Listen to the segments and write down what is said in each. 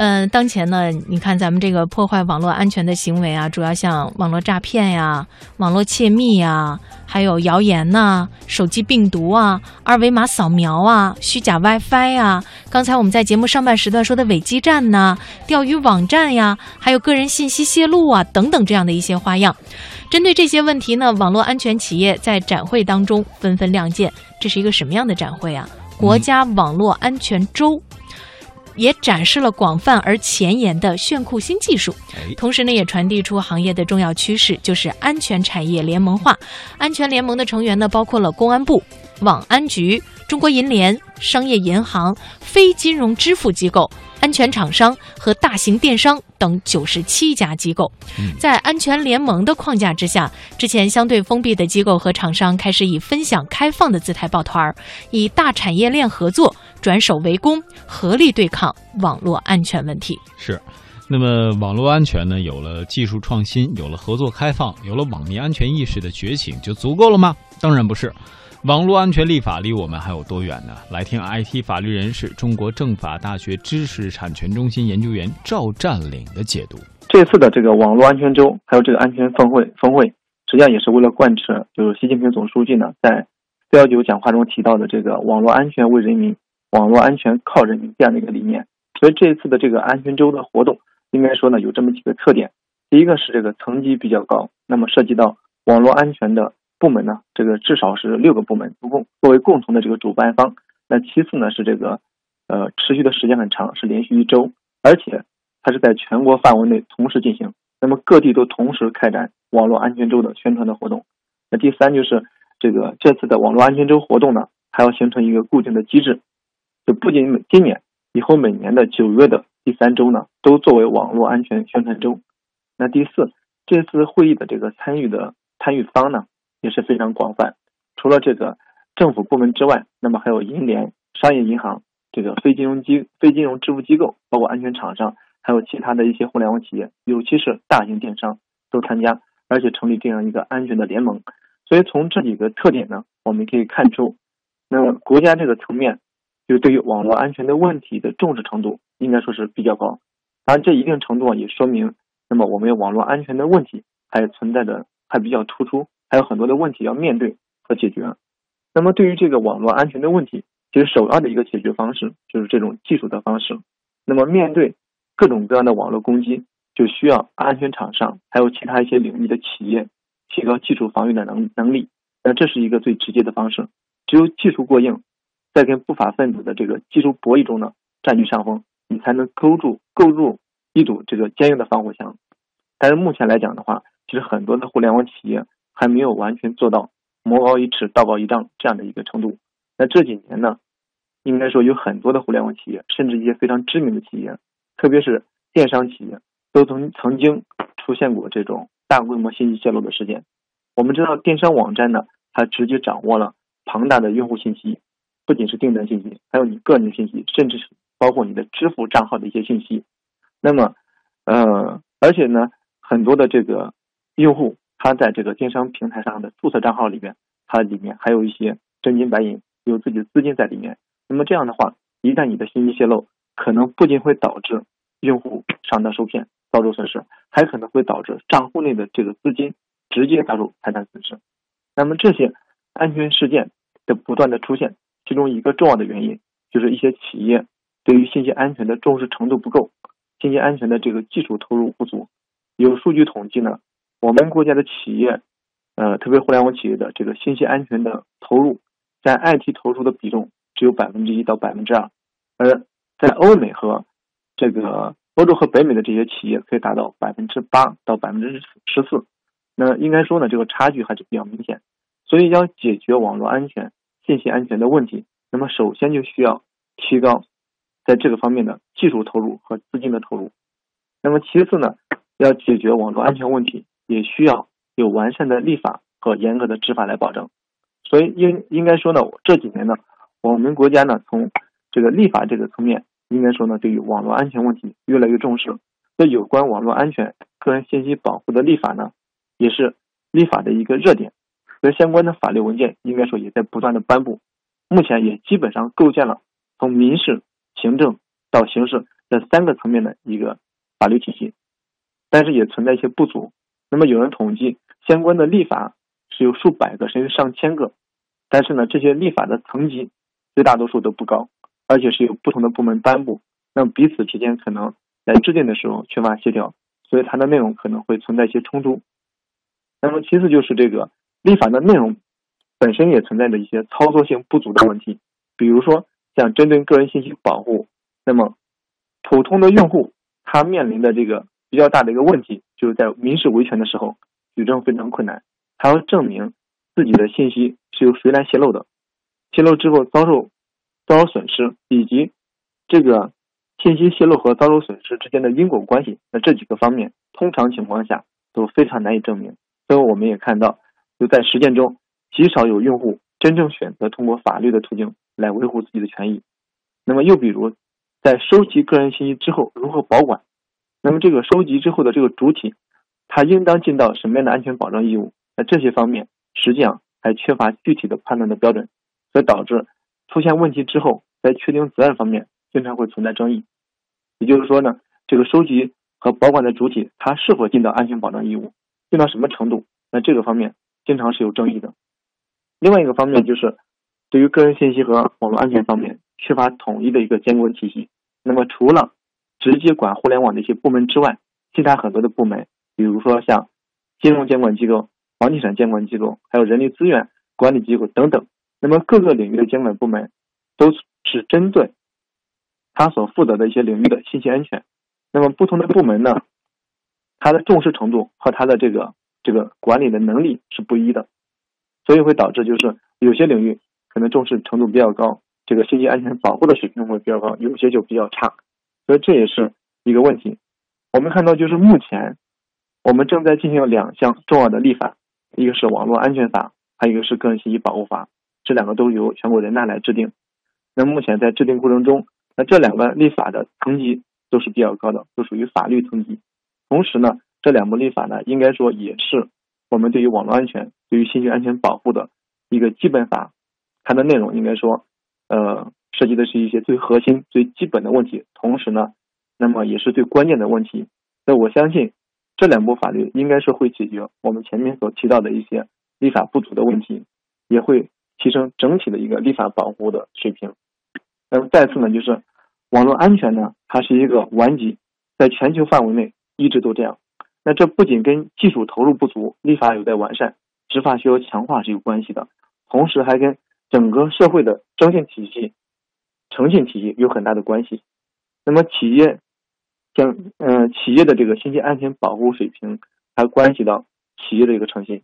嗯，当前呢，你看咱们这个破坏网络安全的行为啊，主要像网络诈骗呀、网络窃密呀，还有谣言呐、手机病毒啊、二维码扫描啊、虚假 WiFi 呀。刚才我们在节目上半时段说的伪基站呐、钓鱼网站呀，还有个人信息泄露啊等等这样的一些花样。针对这些问题呢，网络安全企业在展会当中纷纷亮剑。这是一个什么样的展会啊？国家网络安全周。也展示了广泛而前沿的炫酷新技术，同时呢，也传递出行业的重要趋势，就是安全产业联盟化。安全联盟的成员呢，包括了公安部、网安局、中国银联、商业银行、非金融支付机构。安全厂商和大型电商等九十七家机构，在安全联盟的框架之下，之前相对封闭的机构和厂商开始以分享开放的姿态抱团儿，以大产业链合作转守为攻，合力对抗网络安全问题。是，那么网络安全呢？有了技术创新，有了合作开放，有了网民安全意识的觉醒，就足够了吗？当然不是。网络安全立法离我们还有多远呢？来听 IT 法律人士、中国政法大学知识产权中心研究员赵占领的解读。这次的这个网络安全周，还有这个安全峰会，峰会实际上也是为了贯彻，就是习近平总书记呢在“四幺九”讲话中提到的这个“网络安全为人民，网络安全靠人民”这样的一个理念。所以这一次的这个安全周的活动，应该说呢有这么几个特点：第一个是这个层级比较高，那么涉及到网络安全的。部门呢，这个至少是六个部门共作为共同的这个主办方。那其次呢是这个，呃，持续的时间很长，是连续一周，而且它是在全国范围内同时进行。那么各地都同时开展网络安全周的宣传的活动。那第三就是这个这次的网络安全周活动呢，还要形成一个固定的机制，就不仅今年，以后每年的九月的第三周呢，都作为网络安全宣传周。那第四，这次会议的这个参与的参与方呢？也是非常广泛，除了这个政府部门之外，那么还有银联、商业银行、这个非金融机、非金融支付机构，包括安全厂商，还有其他的一些互联网企业，尤其是大型电商都参加，而且成立这样一个安全的联盟。所以从这几个特点呢，我们可以看出，那么国家这个层面就对于网络安全的问题的重视程度应该说是比较高。当然，这一定程度也说明，那么我们网络安全的问题还存在的还比较突出。还有很多的问题要面对和解决。那么，对于这个网络安全的问题，其实首要的一个解决方式就是这种技术的方式。那么，面对各种各样的网络攻击，就需要安全厂商还有其他一些领域的企业提高技术防御的能能力。那这是一个最直接的方式。只有技术过硬，在跟不法分子的这个技术博弈中呢占据上风，你才能勾住构筑一堵这个坚硬的防火墙。但是目前来讲的话，其实很多的互联网企业。还没有完全做到魔高一尺道高一丈这样的一个程度。那这几年呢，应该说有很多的互联网企业，甚至一些非常知名的企业，特别是电商企业，都曾曾经出现过这种大规模信息泄露的事件。我们知道，电商网站呢，它直接掌握了庞大的用户信息，不仅是订单信息，还有你个人信息，甚至是包括你的支付账号的一些信息。那么，呃，而且呢，很多的这个用户。他在这个电商平台上的注册账号里面，它里面还有一些真金白银，有自己的资金在里面。那么这样的话，一旦你的信息泄露，可能不仅会导致用户上当受骗、遭受损失，还可能会导致账户内的这个资金直接遭受财产损失。那么这些安全事件的不断的出现，其中一个重要的原因就是一些企业对于信息安全的重视程度不够，信息安全的这个技术投入不足。有数据统计呢。我们国家的企业，呃，特别互联网企业的这个信息安全的投入，在 IT 投入的比重只有百分之一到百分之二，而在欧美和这个欧洲和北美的这些企业可以达到百分之八到百分之十四。那应该说呢，这个差距还是比较明显。所以要解决网络安全、信息安全的问题，那么首先就需要提高在这个方面的技术投入和资金的投入。那么其次呢，要解决网络安全问题。也需要有完善的立法和严格的执法来保证，所以应应该说呢，这几年呢，我们国家呢从这个立法这个层面，应该说呢，对于网络安全问题越来越重视。那有关网络安全、个人信息保护的立法呢，也是立法的一个热点，和相关的法律文件应该说也在不断的颁布，目前也基本上构建了从民事、行政到刑事这三个层面的一个法律体系，但是也存在一些不足。那么有人统计，相关的立法是有数百个甚至上千个，但是呢，这些立法的层级绝大多数都不高，而且是由不同的部门颁布，那么彼此之间可能在制定的时候缺乏协调，所以它的内容可能会存在一些冲突。那么其次就是这个立法的内容本身也存在着一些操作性不足的问题，比如说像针对个人信息保护，那么普通的用户他面临的这个比较大的一个问题，就是在民事维权的时候举证非常困难，还要证明自己的信息是由谁来泄露的，泄露之后遭受遭受损失，以及这个信息泄露和遭受损失之间的因果关系，那这几个方面通常情况下都非常难以证明。最后，我们也看到，就在实践中，极少有用户真正选择通过法律的途径来维护自己的权益。那么，又比如，在收集个人信息之后如何保管？那么，这个收集之后的这个主体，它应当尽到什么样的安全保障义务？那这些方面实际上还缺乏具体的判断的标准，所以导致出现问题之后，在确定责任方面经常会存在争议。也就是说呢，这个收集和保管的主体，它是否尽到安全保障义务？尽到什么程度？那这个方面经常是有争议的。另外一个方面就是，对于个人信息和网络安全方面缺乏统一的一个监管体系。那么，除了直接管互联网的一些部门之外，其他很多的部门，比如说像金融监管机构、房地产监管机构，还有人力资源管理机构等等，那么各个领域的监管部门都是针对他所负责的一些领域的信息安全。那么，不同的部门呢？它的重视程度和它的这个这个管理的能力是不一的，所以会导致就是有些领域可能重视程度比较高，这个信息安全保护的水平会比较高，有些就比较差，所以这也是一个问题。我们看到就是目前我们正在进行两项重要的立法，一个是网络安全法，还有一个是个人信息保护法，这两个都由全国人大来制定。那目前在制定过程中，那这两个立法的层级都是比较高的，都属于法律层级。同时呢，这两部立法呢，应该说也是我们对于网络安全、对于信息安全保护的一个基本法。它的内容应该说，呃，涉及的是一些最核心、最基本的问题。同时呢，那么也是最关键的问题。那我相信，这两部法律应该是会解决我们前面所提到的一些立法不足的问题，也会提升整体的一个立法保护的水平。那么再次呢，就是网络安全呢，它是一个顽疾，在全球范围内。一直都这样，那这不仅跟技术投入不足、立法有待完善、执法需要强化是有关系的，同时还跟整个社会的征信体系、诚信体系有很大的关系。那么企业，将嗯企业的这个信息安全保护水平，还关系到企业的一个诚信。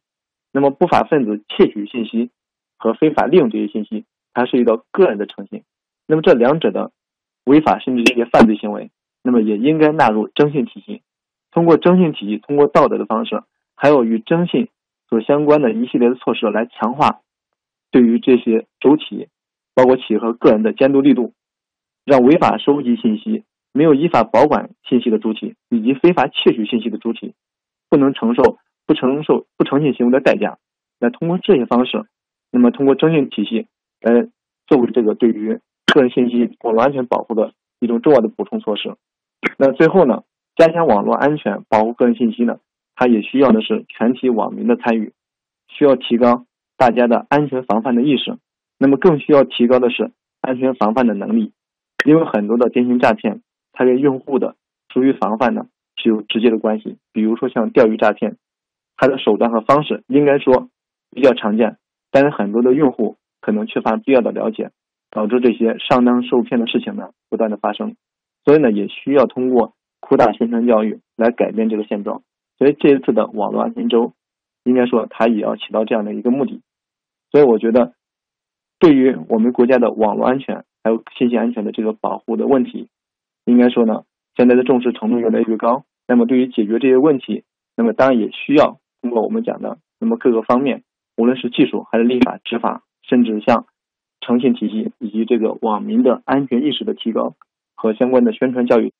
那么不法分子窃取信息和非法利用这些信息，还涉及到个人的诚信。那么这两者的违法甚至一些犯罪行为，那么也应该纳入征信体系。通过征信体系，通过道德的方式，还有与征信所相关的一系列的措施来强化对于这些主体，包括企业和个人的监督力度，让违法收集信息、没有依法保管信息的主体以及非法窃取信息的主体，不能承受不承受不诚信行为的代价。那通过这些方式，那么通过征信体系来作为这个对于个人信息网络安全保护的一种重要的补充措施。那最后呢？加强网络安全，保护个人信息呢？它也需要的是全体网民的参与，需要提高大家的安全防范的意识。那么更需要提高的是安全防范的能力，因为很多的电信诈骗，它跟用户的疏于防范呢是有直接的关系。比如说像钓鱼诈骗，它的手段和方式应该说比较常见，但是很多的用户可能缺乏必要的了解，导致这些上当受骗的事情呢不断的发生。所以呢，也需要通过。扩大宣传教育来改变这个现状，所以这一次的网络安全周，应该说它也要起到这样的一个目的。所以我觉得，对于我们国家的网络安全还有信息安全的这个保护的问题，应该说呢，现在的重视程度越来越高。那么对于解决这些问题，那么当然也需要通过我们讲的那么各个方面，无论是技术还是立法执法，甚至像诚信体系以及这个网民的安全意识的提高和相关的宣传教育。